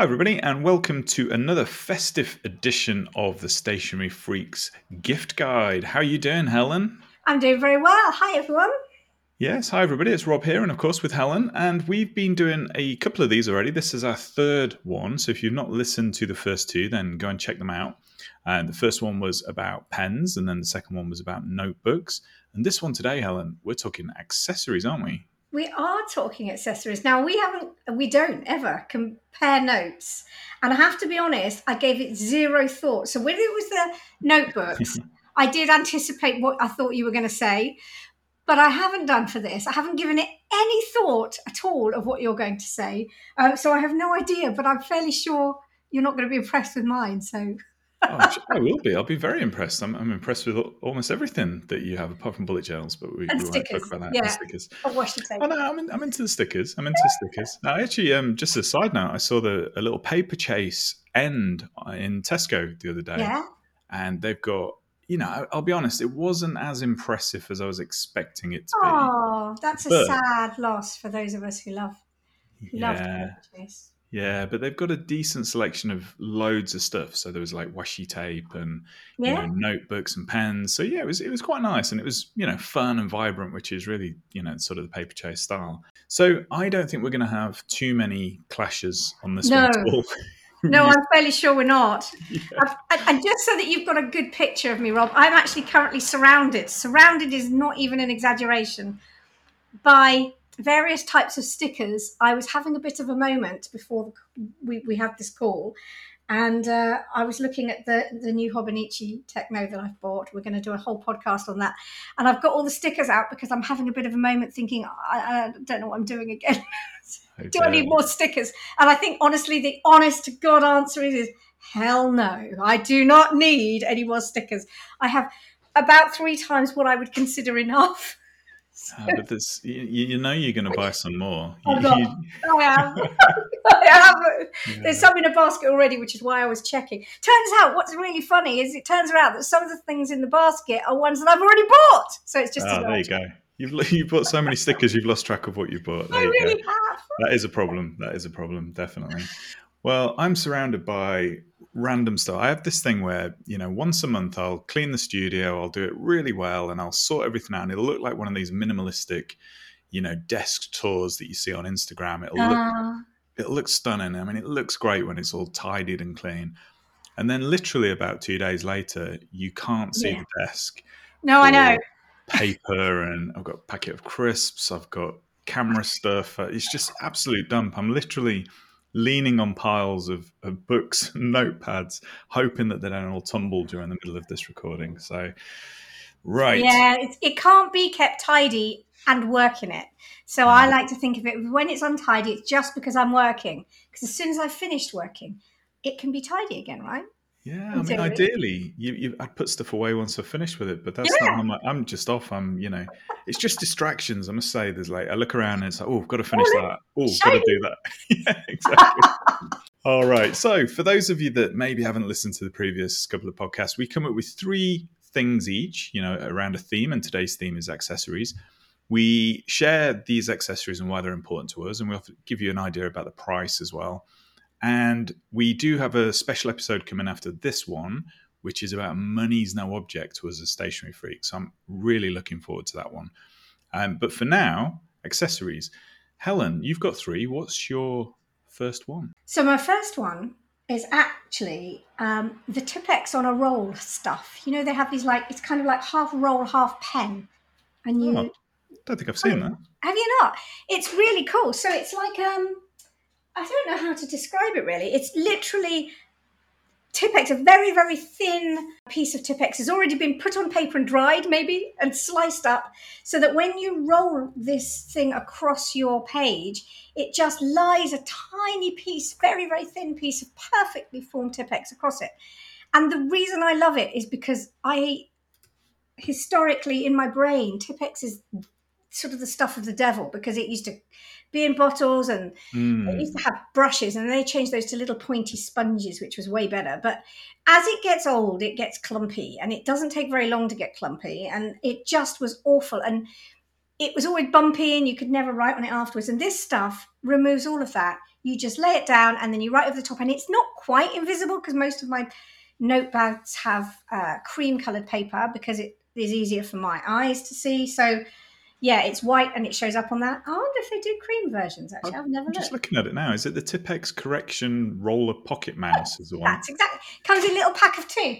Hi, everybody, and welcome to another festive edition of the Stationery Freaks gift guide. How are you doing, Helen? I'm doing very well. Hi, everyone. Yes, hi, everybody. It's Rob here, and of course, with Helen. And we've been doing a couple of these already. This is our third one. So if you've not listened to the first two, then go and check them out. And the first one was about pens, and then the second one was about notebooks. And this one today, Helen, we're talking accessories, aren't we? We are talking accessories. Now we haven't we don't ever compare notes. And I have to be honest, I gave it zero thought. So when it was the notebooks, I did anticipate what I thought you were going to say, but I haven't done for this. I haven't given it any thought at all of what you're going to say. Um, so I have no idea, but I'm fairly sure you're not going to be impressed with mine. So oh, I will be. I'll be very impressed. I'm, I'm, impressed with almost everything that you have, apart from bullet journals. But we, and we won't talk about that. Yeah. And stickers. Oh, no, I'm, in, I'm into the stickers. I'm into stickers. Now, actually, um, just a side note, I saw the a little Paperchase end in Tesco the other day, Yeah. and they've got. You know, I'll be honest. It wasn't as impressive as I was expecting it to be. Oh, that's a But- sad loss for those of us who love love yeah, paper chase. Yeah, but they've got a decent selection of loads of stuff. So there was like washi tape and you know, notebooks and pens. So yeah, it was it was quite nice and it was you know fun and vibrant, which is really you know sort of the Paperchase style. So I don't think we're going to have too many clashes on this one at all. No, I'm fairly sure we're not. Yeah. And, and just so that you've got a good picture of me, Rob, I'm actually currently surrounded. Surrounded is not even an exaggeration by various types of stickers. I was having a bit of a moment before we, we had this call, and uh, I was looking at the, the new Hobonichi Techo that I've bought. We're going to do a whole podcast on that. And I've got all the stickers out because I'm having a bit of a moment thinking, I, I don't know what I'm doing again. Do I need more stickers? And I think honestly, the honest to God answer is, is hell no. I do not need any more stickers. I have about three times what I would consider enough. Ah, but this, you, you know, you're going to buy some more. I'm You- not. you- I have. I have. yeah. There's some in a basket already, which is why I was checking. Turns out, what's really funny is it turns out that some of the things in the basket are ones that I've already bought. So it's just as there you go. You've you've bought so many stickers, you've lost track of what you've bought. There I you go. really have. That is a problem. That is a problem, definitely. Well, I'm surrounded by random stuff. I have this thing where, you know, once a month I'll clean the studio, I'll do it really well, and I'll sort everything out. And it'll look like one of these minimalistic, you know, desk tours that you see on Instagram. It'll look Ah, it'll look stunning. I mean, it looks great when it's all tidied and clean. And then literally about two days later, you can't see Yeah. the desk no, I know. paper and I've got a packet of crisps, I've got camera stuff. Uh, It's just absolute dump. I'm literally leaning on piles of, of books and notepads, hoping that they don't all tumble during the middle of this recording. So, right. Yeah, it, it can't be kept tidy and working it. So I like to think of it when it's untidy, it's just because I'm working. Because as soon as I've finished working, it can be tidy again, right? Yeah, I mean, ideally, you, you, I'd put stuff away once I've finished with it, but that's Yeah. not how my, I'm just off. I'm, you know, it's just distractions. I must say, there's like, I look around and it's like, oh, I've got to finish that. Oh, I've got to do that. yeah, exactly. All right. So, for those of you that maybe haven't listened to the previous couple of podcasts, we come up with three things each, you know, around a theme, and today's theme is accessories. We share these accessories and why they're important to us, and we'll give you an idea about the price as well. And we do have a special episode coming after this one, which is about money's no object to a stationery freak. So I'm really looking forward to that one. Um, but for now, accessories. Helen, you've got three. What's your first one? So my first one is actually um, the Tipp-Ex on a roll stuff. You know, they have these like, it's kind of like half roll, half pen. And you, Oh, don't think I've seen that. have you not? It's really cool. So it's like, um, I don't know how to describe it really. It's literally Tipp-Ex, a very, very thin piece of Tipp-Ex has already been put on paper and dried, maybe, and sliced up, so that when you roll this thing across your page, it just lies a tiny piece, very, very thin piece of perfectly formed Tipp-Ex across it. And the reason I love it is because I, historically, in my brain, Tipex is sort of the stuff of the devil because it used to be in bottles and Mm. they used to have brushes and they changed those to little pointy sponges, which was way better. But as it gets old, it gets clumpy and it doesn't take very long to get clumpy. And it just was awful. And it was always bumpy and you could never write on it afterwards. And this stuff removes all of that. You just lay it down and then you write over the top, and it's not quite invisible because most of my notepads have uh, cream colored paper because it is easier for my eyes to see. So yeah, it's white and it shows up on that. I wonder if they do cream versions. Actually, I've never I'm just looking at it now. Is it the Tipp-Ex Correction Roller Pocket Mouse? Is the one? That's exactly comes in a little pack of two,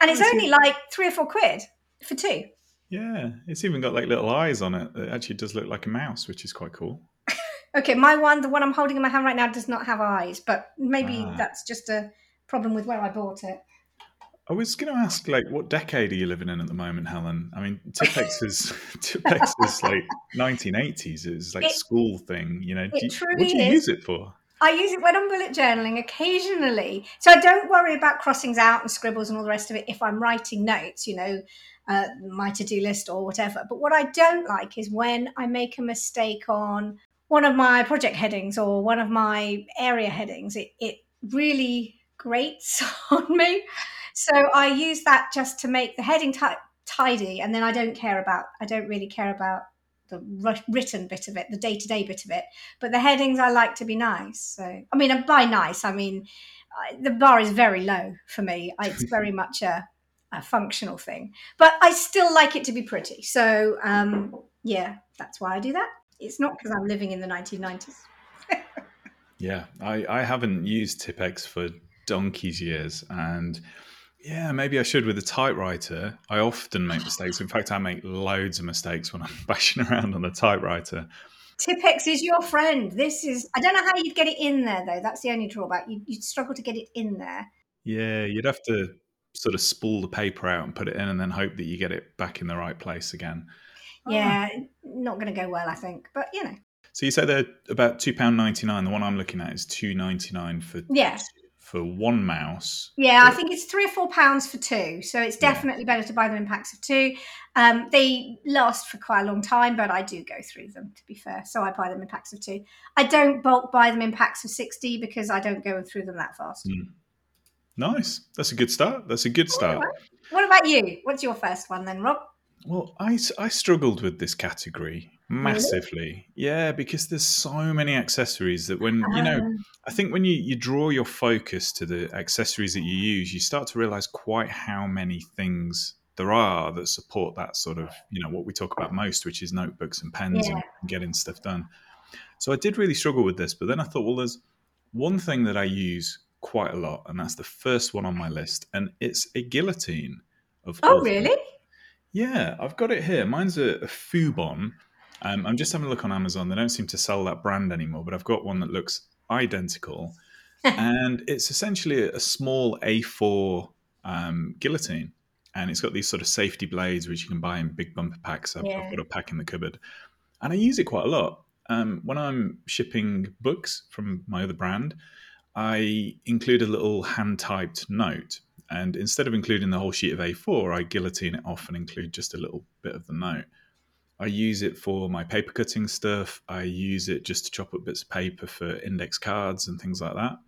and it's Oh, only it? like three or four quid for two. Yeah, it's even got like little eyes on it. It actually does look like a mouse, which is quite cool. Okay, my one, the one I'm holding in my hand right now, does not have eyes, but maybe Ah. that's just a problem with where I bought it. I was going to ask, like, what decade are you living in at the moment, Helen? I mean, Tipp-Ex is Tipp-Ex is like 1980s. It was like It- school thing, you know. you, what do you is. use it for? I use it when I'm bullet journaling occasionally. So I don't worry about crossings out and scribbles and all the rest of it if I'm writing notes, you know, uh, my to do list or whatever. But what I don't like is when I make a mistake on one of my project headings or one of my area headings. It, it really grates on me. So I use that just to make the heading ti- tidy. And then I don't care about, I don't really care about the written bit of it, the day to day bit of it but the headings I like to be nice. So, I mean, by nice, I mean I, the bar is very low for me. I- It's very much a, a functional thing, but I still like it to be pretty. So, um, yeah, that's why I do that. It's not because I'm living in the 1990s. Yeah, I, I haven't used Tipp-Ex for donkey's years, and yeah, maybe I should with a typewriter. I often make mistakes. In fact, I make loads of mistakes when I'm bashing around on the typewriter. Tipp-Ex is your friend. This is, I don't know how you'd get it in there though. That's the only drawback. You'd, you'd struggle to get it in there. Yeah, you'd have to sort of spool the paper out and put it in, and then hope that you get it back in the right place again. Ah. Yeah, not going to go well, I think. But, you know, So you say they're about two pound ninety nine. The one I'm looking at is two ninety nine for Yeah. For one mouse. Yeah, I think it's three or four pounds for two. So it's Yeah. definitely better to buy them in packs of two. Um, they last for quite a long time, but I do go through them to be fair. So I buy them in packs of two. I don't bulk buy them in packs of 60 because I don't go through them that fast. Mm. Nice. That's a good start. That's a good start. What about you? What's your first one then, Rob? Well, I, I struggled with this category massively. Yeah, because there's so many accessories that when, you know, Um, I think when you, you draw your focus to the accessories that you use, you start to realize quite how many things there are that support that sort of, you know, what we talk about most, which is notebooks and pens Yeah. and getting stuff done. So I did really struggle with this, but then I thought, well, there's one thing that I use quite a lot, and that's the first one on my list, and it's a guillotine. Of oh, all things. really? Yeah, I've got it here. Mine's a, a Firbon. Um, I'm just having a look on Amazon. They don't seem to sell that brand anymore, but I've got one that looks identical. and it's essentially a, small A4 um, guillotine. And it's got these sort of safety blades, which you can buy in big bumper packs. I've, Yeah. I've got a pack in the cupboard. And I use it quite a lot. Um, when I'm shipping books from my other brand, I include a little hand typed note. And instead of including the whole sheet of A4, I guillotine it off and include just a little bit of the note. I use it for my paper cutting stuff. I use it just to chop up bits of paper for index cards and things like that.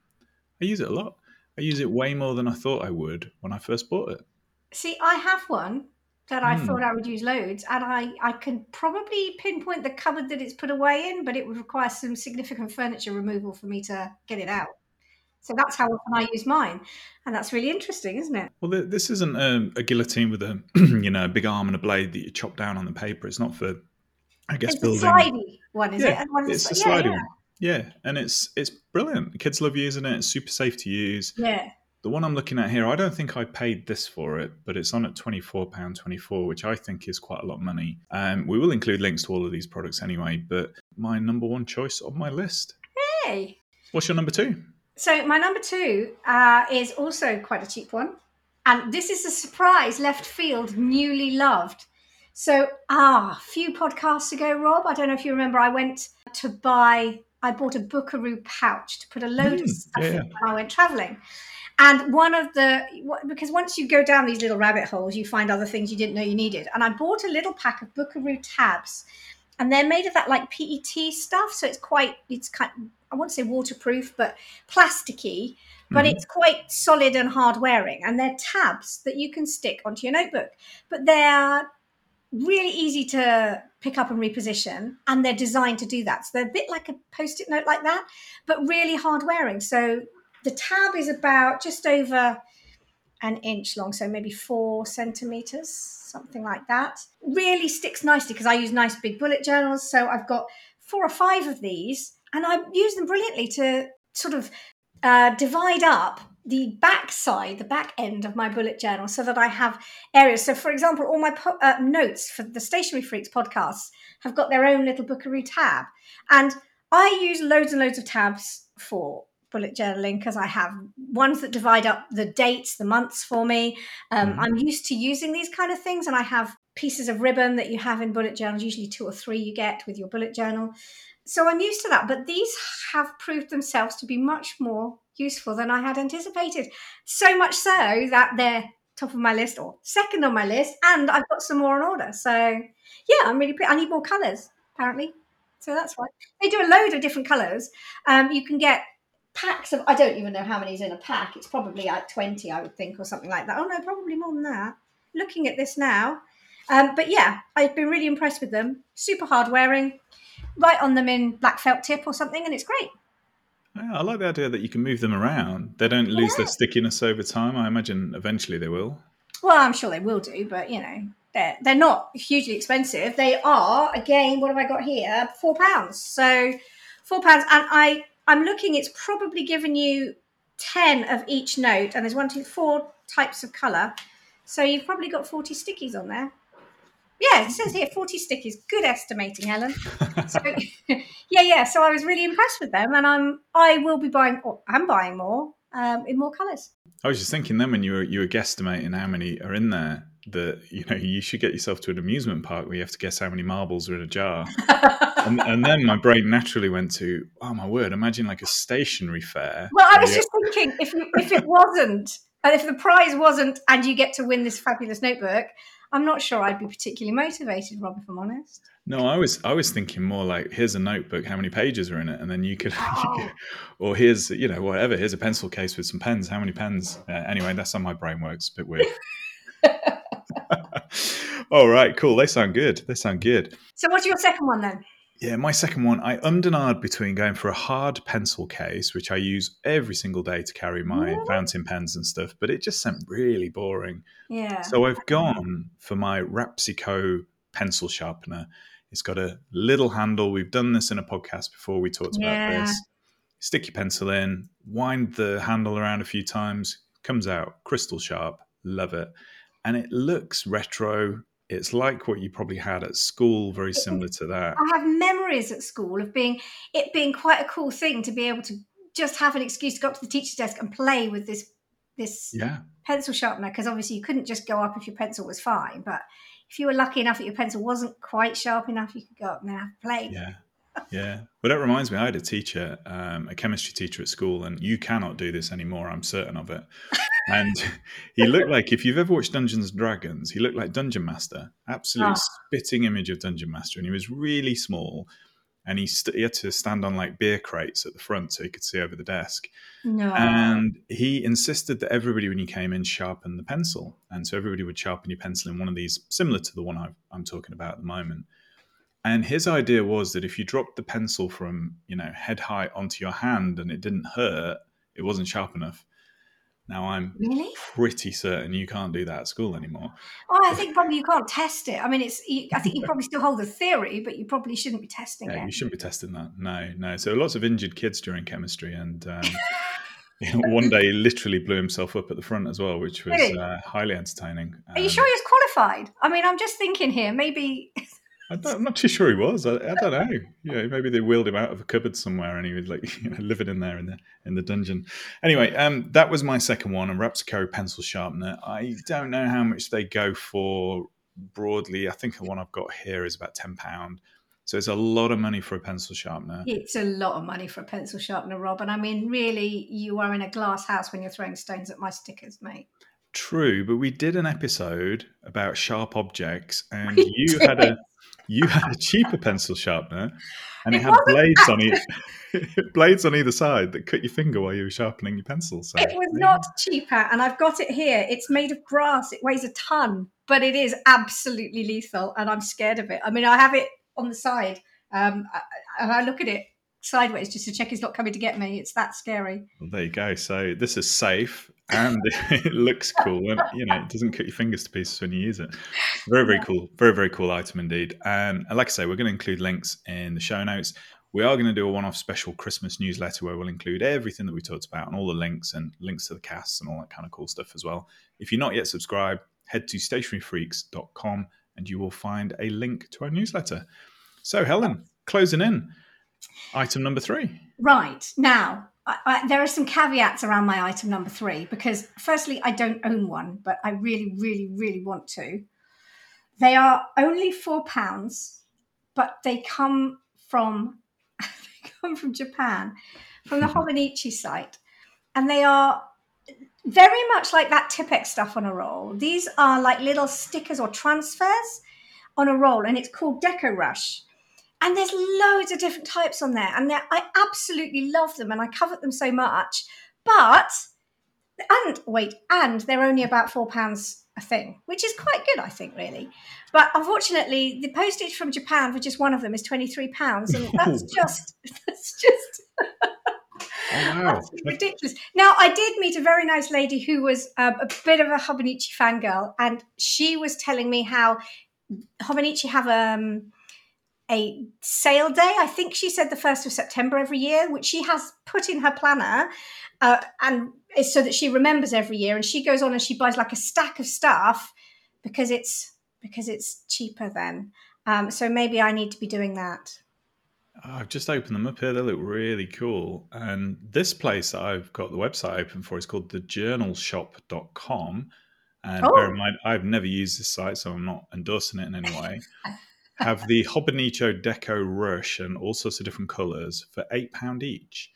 I use it a lot. I use it way more than I thought I would when I first bought it. See, I have one that I Hmm. thought I would use loads, and I, I can probably pinpoint the cupboard that it's put away in, but it would require some significant furniture removal for me to get it out. So that's how often I use mine, and that's really interesting, isn't it? Well, this isn't a, a guillotine with a you know a big arm and a blade that you chop down on the paper. It's not for, I guess, building. It's a slidey one, is Yeah, it? And one It's a sliding yeah, one. Yeah, and it's it's brilliant. The kids love using it. It's super safe to use. yeah. The one I'm looking at here, I don't think I paid this for it, but it's on at twenty four pound twenty four, which I think is quite a lot of money. Um, we will include links to all of these products anyway. But my number one choice on my list. Hey. What's your number two? So my number two uh, is also quite a cheap one, and this is a surprise left field, newly loved. So ah, a few podcasts ago, Rob, I don't know if you remember, I went to buy. I bought a Bookaroo pouch to put a load of Mm, stuff yeah, in when I went traveling. And one of the because once you go down these little rabbit holes, you find other things you didn't know you needed. And I bought a little pack of Bookaroo tabs, and they're made of that like PET stuff, so it's quite it's kind. I won't say waterproof, but plasticky, but Mhm. it's quite solid and hard wearing. And they're tabs that you can stick onto your notebook, but they're really easy to pick up and reposition, and they're designed to do that. So they're a bit like a post it note like that, but really hard wearing. So the tab is about just over an inch long, so maybe four centimeters, something like that. Really sticks nicely because I use nice big bullet journals. So I've got four or five of these, and I use them brilliantly to sort of uh, divide up the back side, the back end of my bullet journal, so that I have areas. So, for example, all my po- uh, notes for the Stationery Freaks podcasts have got their own little Bookaroo tab, and I use loads and loads of tabs for bullet journaling because I have ones that divide up the dates, the months for me. Um, mm-hmm. I'm used to using these kind of things, and I have pieces of ribbon that you have in bullet journals, usually two or three you get with your bullet journal. So I'm used to that, but these have proved themselves to be much more useful than I had anticipated. So much so that they're top of my list or second on my list, and I've got some more on order. So yeah, I'm really. Pre- I need more colours apparently, so that's why they do a load of different colours. Um, you can get packs of. I don't even know how many's in a pack. It's probably like twenty, I would think, or something like that. Oh no, probably more than that. Looking at this now, um, but yeah, I've been really impressed with them. Super hard wearing. Write on them in black felt tip or something, and it's great. I like the idea that you can move them around. They don't lose yeah. their stickiness over time. I imagine eventually they will. Well, I'm sure they will do, but you know, they're they're not hugely expensive. They are again. What have I got here? Four pounds. So four pounds, and I I'm looking. It's probably given you ten of each note, and there's one, two, four types of color. So you've probably got forty stickies on there. Yeah, it says here 40 stickies. Good estimating, Helen. So, yeah, yeah. So I was really impressed with them, and I'm I will be buying. Or I'm buying more um, in more colours. I was just thinking then when you were you were guesstimating how many are in there that you know you should get yourself to an amusement park where you have to guess how many marbles are in a jar. and, and, then my brain naturally went to oh my word, imagine like a stationery fair. Well, I was just thinking if if it wasn't and if the prize wasn't and you get to win this fabulous notebook, I'm not sure I'd be particularly motivated, Rob, if I'm honest. No, I was I was thinking more like here's a notebook, how many pages are in it, and then you could, oh. or here's you know whatever, here's a pencil case with some pens, how many pens? Uh, anyway, that's how my brain works. A bit weird. All right, cool. They sound good. They sound good. So, what's your second one then? Yeah, my second one, I and between going for a hard pencil case, which I use every single day to carry my fountain pens and stuff, but it just seemed really boring. Yeah. So I've gone for my Rapesco pencil sharpener. It's got a little handle. We've done this in a podcast before. We talked yeah. about this. Stick your pencil in, wind the handle around a few times, comes out crystal sharp. Love it. And it looks retro it's like what you probably had at school, very similar to that. I have memories at school of being it being quite a cool thing to be able to just have an excuse to go up to the teacher's desk and play with this this yeah. pencil sharpener because obviously you couldn't just go up if your pencil was fine, but if you were lucky enough that your pencil wasn't quite sharp enough, you could go up and have play. Yeah. Yeah. Well, that reminds me, I had a teacher, um, a chemistry teacher at school, and you cannot do this anymore. I'm certain of it. and he looked like if you've ever watched Dungeons and Dragons, he looked like Dungeon Master, absolute oh. spitting image of Dungeon Master, and he was really small, and he, st- he had to stand on like beer crates at the front so he could see over the desk. No. And he insisted that everybody, when you came in, sharpen the pencil, and so everybody would sharpen your pencil in one of these, similar to the one i I'm talking about at the moment. And his idea was that if you dropped the pencil from you know head height onto your hand and it didn't hurt, it wasn't sharp enough. Now I'm really pretty certain you can't do that at school anymore. Oh, I think probably you can't test it. I mean, it's. I think you probably still hold the theory, but you probably shouldn't be testing yeah, it. You shouldn't be testing that. No, no. So lots of injured kids during chemistry, and um, one day he literally blew himself up at the front as well, which was really? uh, highly entertaining. Um, Are you sure he was qualified? I mean, I'm just thinking here. Maybe I am not too sure he was. I, I, don't know. Yeah, maybe they wheeled him out of a cupboard somewhere, and he was like you know, living in there in the in the dungeon. Anyway, um, that was my second one, a Rapesco pencil sharpener. I don't know how much they go for broadly. I think the one I've got here is about ten pound. So it's a lot of money for a pencil sharpener. It's a lot of money for a pencil sharpener, Rob. And I mean, really, you are in a glass house when you're throwing stones at my stickers, mate. True, but we did an episode about sharp objects, and we you did. had a you had a cheaper pencil sharpener and it, It had blades on it, blades on either side that cut your finger while you were sharpening your pencil. So It was not cheaper, and I've got it here. It's made of brass. It weighs a ton, but it is absolutely lethal, and I'm scared of it. I mean, I have it on the side, um, and I look at it sideways just to check it's not coming to get me. It's that scary. Well, there you go. So this is safe and it looks cool, and you know it doesn't cut your fingers to pieces when you use it. Very very cool. Very very cool item indeed. Um, and like I say, we're going to include links in the show notes. We are going to do a one-off special Christmas newsletter where we'll include everything that we talked about and all the links and links to the casts and all that kind of cool stuff as well. If you're not yet subscribed, head to stationeryfreaks.com and you will find a link to our newsletter. So Helen, closing in. Item number three. Right now, I, I, there are some caveats around my item number three because, firstly, I don't own one, but I really, really, really want to. They are only four pounds, but they come from they come from Japan, from the Hobonichi site, and they are very much like that Tipp-Ex stuff on a roll. These are like little stickers or transfers on a roll, and it's called Deco Rush and there's loads of different types on there and i absolutely love them and i covet them so much but and wait and they're only about four pounds a thing which is quite good i think really but unfortunately the postage from japan for just one of them is 23 pounds and that's just that's just Oh wow. ridiculous. Now, I did meet a very nice lady who was um, a bit of a Hobonichi fangirl, and she was telling me how Hobonichi have um, a sale day. I think she said the first of September every year, which she has put in her planner, uh, and it's so that she remembers every year. And she goes on and she buys like a stack of stuff because it's because it's cheaper then. Um, so maybe I need to be doing that. I've just opened them up here. They look really cool. And this place that I've got the website open for is called thejournalshop.com. And Oh. bear in mind, I've never used this site, so I'm not endorsing it in any way. Have the Hobonichi Deco Rush and all sorts of different colours for £8 each.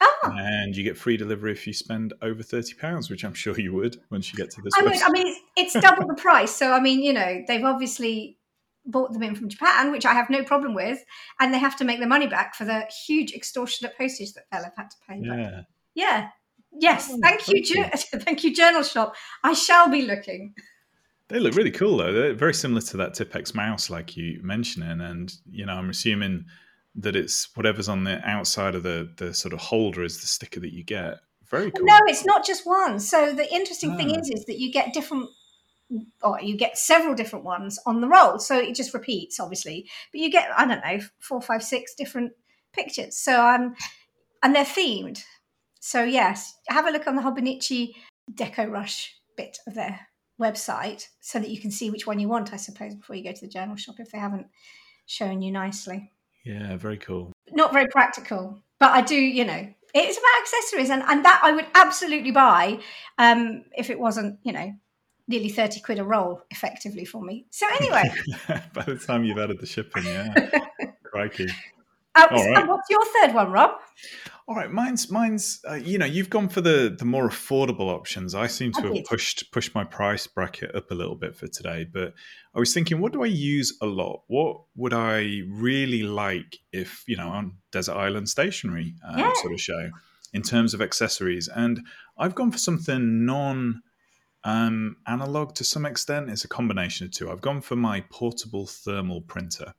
Oh, And you get free delivery if you spend over £30, which I'm sure you would once you get to this I mean. I mean, it's, it's double the price. So, I mean, you know, they've obviously bought them in from Japan, which I have no problem with, and they have to make their money back for the huge extortionate postage that they'll have had to pay. Yeah. yeah, yes, Oh, thank you, thank you, Journal Shop. I shall be looking. They look really cool though. They're very similar to that Tipp-Ex mouse, like you mentioning, and you know, I'm assuming that it's whatever's on the outside of the the sort of holder is the sticker that you get. Very cool. No, it's not just one. So the interesting thing Ah. is, is that you get different, or you get several different ones on the roll. So it just repeats, obviously, but you get I don't know four, five, six different pictures. So um, and they're themed. So yes, have a look on the Hobonichi Deco Rush bit of their website so that you can see which one you want. I suppose before you go to the journal shop if they haven't shown you nicely Yeah, very cool. not very practical but i do you know it's about accessories and, and that i would absolutely buy um if it wasn't you know nearly 30 quid a roll effectively for me so anyway By the time you've added the shipping, yeah. Crikey. uh, so right. what's your third one rob All right, mine's mine's. Uh, you know, you've gone for the the more affordable options. I seem to I have pushed pushed my price bracket up a little bit for today. But I was thinking, what do I use a lot? What would I really like if you know on desert island stationery um, Yeah. sort of show in terms of accessories? And I've gone for something non. Um, analog to some extent. It's a combination of two. I've gone for my portable thermal printer.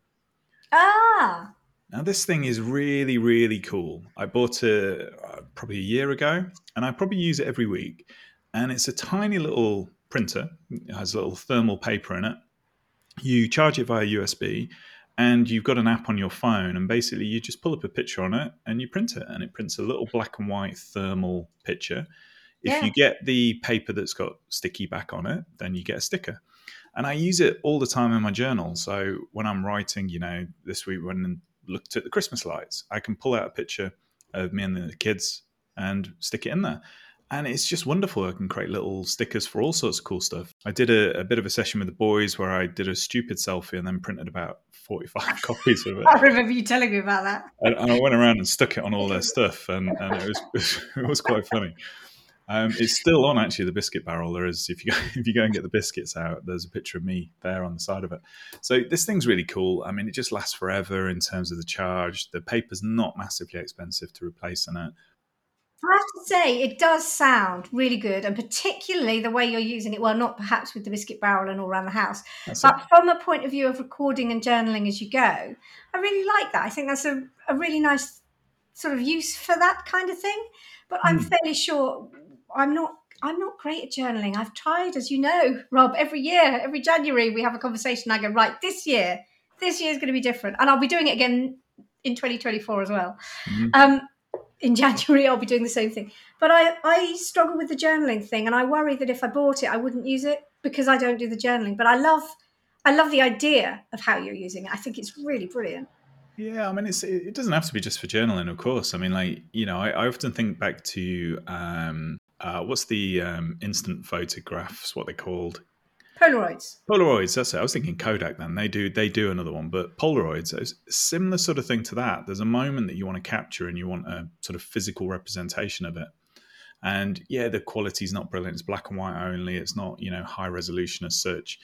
ah Now, this thing is really, really cool. I bought it uh, probably a year ago, and I probably use it every week. And it's a tiny little printer. It has a little thermal paper in it. You charge it via USB, and you've got an app on your phone. And basically, you just pull up a picture on it and you print it, and it prints a little black and white thermal picture. If Yeah. you get the paper that's got sticky back on it, then you get a sticker. And I use it all the time in my journal. So when I'm writing, you know, this week when looked at the Christmas lights, I can pull out a picture of me and the kids and stick it in there. And it's just wonderful. I can create little stickers for all sorts of cool stuff. I did a, a bit of a session with the boys where I did a stupid selfie and then printed about 45 copies of it. i remember you telling me about that And, and I went around and stuck it on all their stuff, and, and it was it was quite funny. Um, it's still on actually the biscuit barrel. There is if you go if you go and get the biscuits out, there's a picture of me there on the side of it. So this thing's really cool. I mean, it just lasts forever in terms of the charge. The paper's not massively expensive to replace in it. I have to say, it does sound really good, and particularly the way you're using it. Well, not perhaps with the biscuit barrel and all around the house, That's but it. from a point of view of recording and journaling as you go, I really like that. I think that's a, a really nice sort of use for that kind of thing. But I'm Hmm. fairly sure I'm not. I'm not great at journaling. I've tried, as you know, Rob. Every year, every January, we have a conversation. I go right this year. This year is going to be different, and I'll be doing it again in 2024 as well. Mhm. Um, in January, I'll be doing the same thing. But I, I struggle with the journaling thing, and I worry that if I bought it, I wouldn't use it because I don't do the journaling. But I love, I love the idea of how you're using it. I think it's really brilliant. Yeah, I mean, it's it it doesn't have to be just for journaling, of course. I mean, like you know, I, I often think back to um, uh, what's the um, instant photographs? What they called Polaroids. Polaroids. That's it. I was thinking Kodak. Then they do they do another one, but Polaroids similar sort of thing to that. There's a moment that you want to capture, and you want a sort of physical representation of it. And yeah, the quality's not brilliant. It's black and white only. It's not you know high resolution as such,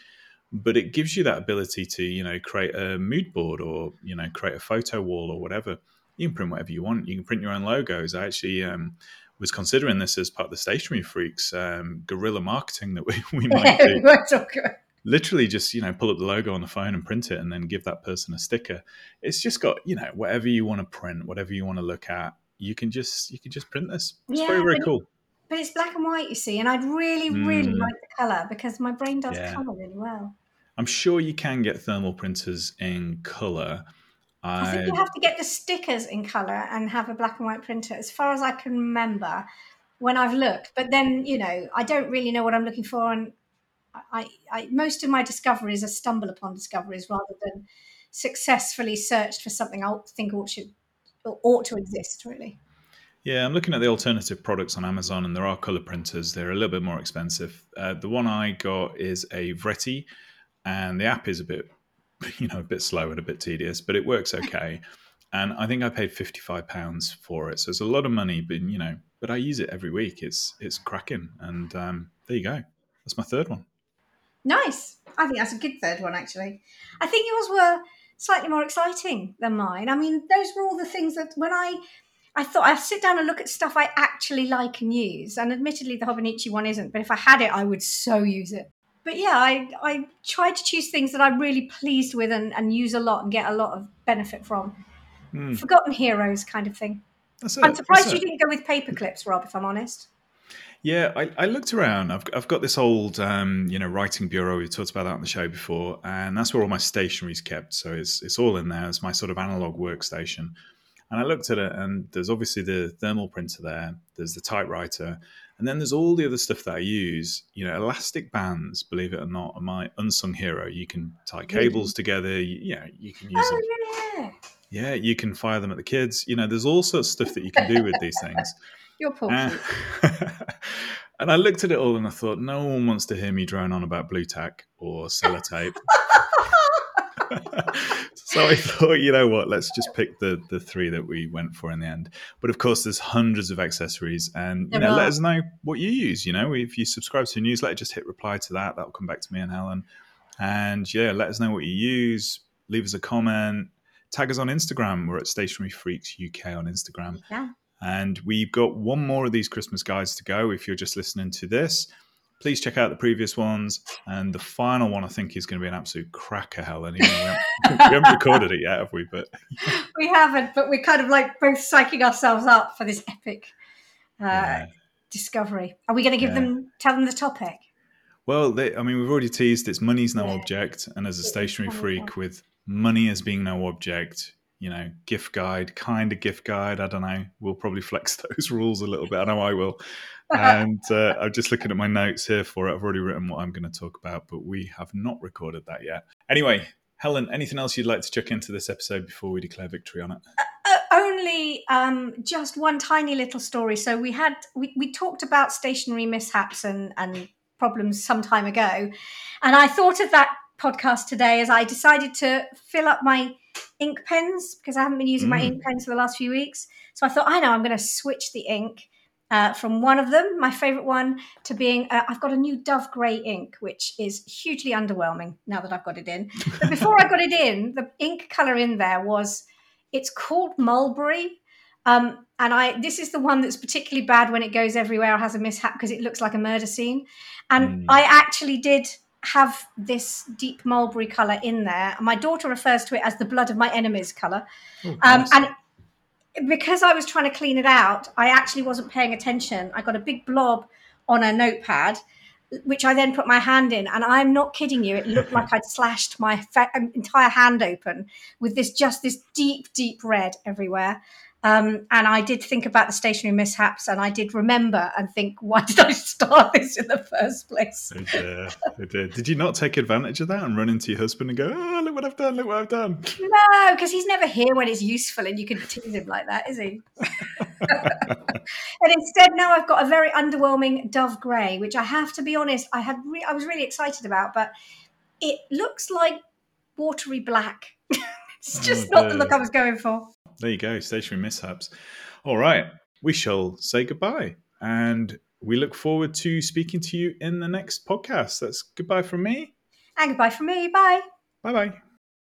but it gives you that ability to you know create a mood board or you know create a photo wall or whatever. You can print whatever you want. You can print your own logos. I actually um, was considering this as part of the Stationery Freaks um, guerrilla marketing that we, we might do We won't talk about- literally just you know pull up the logo on the phone and print it and then give that person a sticker it's just got you know whatever you want to print whatever you want to look at you can just you can just print this it's Yeah, very very cool but it's black and white, you see, and I'd really, really Mm. like the colour because my brain does Yeah. colour really well. i'm sure you can get thermal printers in color I think you have to get the stickers in colour and have a black and white printer, as far as I can remember when I've looked. But then, you know, I don't really know what I'm looking for, and I, I most of my discoveries are stumble upon discoveries rather than successfully searched for something I think ought should or ought to exist. Really, yeah i'm looking at the alternative products on amazon and there are color printers they're a little bit more expensive uh, the one i got is a Vretti and the app is a bit you know a bit slow and a bit tedious but it works okay and i think i paid 55 pounds for it so it's a lot of money but you know but i use it every week it's it's cracking and um, there you go that's my third one nice. I think that's a good third one. Actually, I think yours were slightly more exciting than mine. I mean, those were all the things that when I I thought I'd sit down and look at stuff I actually like and use. And admittedly, the Hobonichi one isn't, but if I had it, I would so use it. But yeah, I, I tried to choose things that I'm really pleased with and, and use a lot and get a lot of benefit from. Hmm, Forgotten heroes kind of thing. that's I'm surprised that's you it. didn't go with paper clips, Rob, if I'm honest. Yeah, I, I looked around. I've, I've got this old, um, you know, writing bureau. We talked about that on the show before, and that's where all my stationery's kept. So it's it's all in there. It's my sort of analog workstation. And I looked at it, and there's obviously the thermal printer there. There's the typewriter, and then there's all the other stuff that I use. You know, elastic bands. Believe it or not, are my unsung hero. You can tie cables together. You, you know, you can use them. Oh, yeah. Yeah, you can fire them at the kids. You know, there's all sorts of stuff that you can do with these things. You're poor. Uh, and I looked at it all and I thought, no one wants to hear me drone on about Blu Tack or sellotape. So I thought, you know what, let's just pick the the three that we went for in the end. But of course, there's hundreds of accessories, and you know, let us know what you use. You know, if you subscribe to the newsletter, just hit reply to that. That'll come back to me and Helen. And yeah, let us know what you use. Leave us a comment. Tag us on Instagram. We're at Stationery Freaks UK on Instagram. yeah. And we've got one more of these Christmas guides to go. If you're just listening to this, please check out the previous ones. And the final one, I think, is going to be an absolute cracker, Helen. Even we, haven't, we haven't recorded it yet, have we? But We haven't, but we're kind of like both psyching ourselves up for this epic uh, yeah. discovery. Are we going to give Yeah. them, tell them the topic? well, they, I mean, we've already teased it's money's no Yeah. object. And as a stationery freak with money as being no object, you know, gift guide, kind of gift guide. I don't know. We'll probably flex those rules a little bit. I know I will. and uh, I'm just looking at my notes here for it. I've already written what I'm going to talk about, but we have not recorded that yet. Anyway, Helen, anything else you'd like to chuck into this episode before we declare victory on it? Uh, only um, just one tiny little story. So we had we, we talked about stationery mishaps and and problems some time ago, and I thought of that podcast today as I decided to fill up my ink pens because I haven't been using my Mm. ink pens for the last few weeks. So I thought, I know I'm going to switch the ink uh, from one of them, my favorite one, to being uh, I've got a new Dove Grey ink, which is hugely underwhelming now that I've got it in. But before I got it in, the ink color in there was it's called Mulberry. Um, and I this is the one that's particularly bad when it goes everywhere or has a mishap because it looks like a murder scene. And mm. I actually did have this deep mulberry color in there. My daughter refers to it as the blood of my enemies color. Oh, um, and because I was trying to clean it out, I actually wasn't paying attention. I got a big blob on a notepad, which I then put my hand in. And I'm not kidding you, it looked like I'd slashed my fa- entire hand open with this just this deep, deep red everywhere. Um, and I did think about the stationery mishaps, and I did remember and think, why did I start this in the first place? Yeah, did. Did you not take advantage of that and run into your husband and go, "Oh, look what I've done! Look what I've done"? No, because he's never here when it's useful, and you can tease him like that, is he? and instead, now I've got a very underwhelming Dove Grey, which I have to be honest, I had, re- I was really excited about, but it looks like watery black. it's just oh, not the look I was going for there you go, stationery mishaps. All right, we shall say goodbye. And we look forward to speaking to you in the next podcast. That's goodbye from me. And goodbye from me. Bye. Bye bye.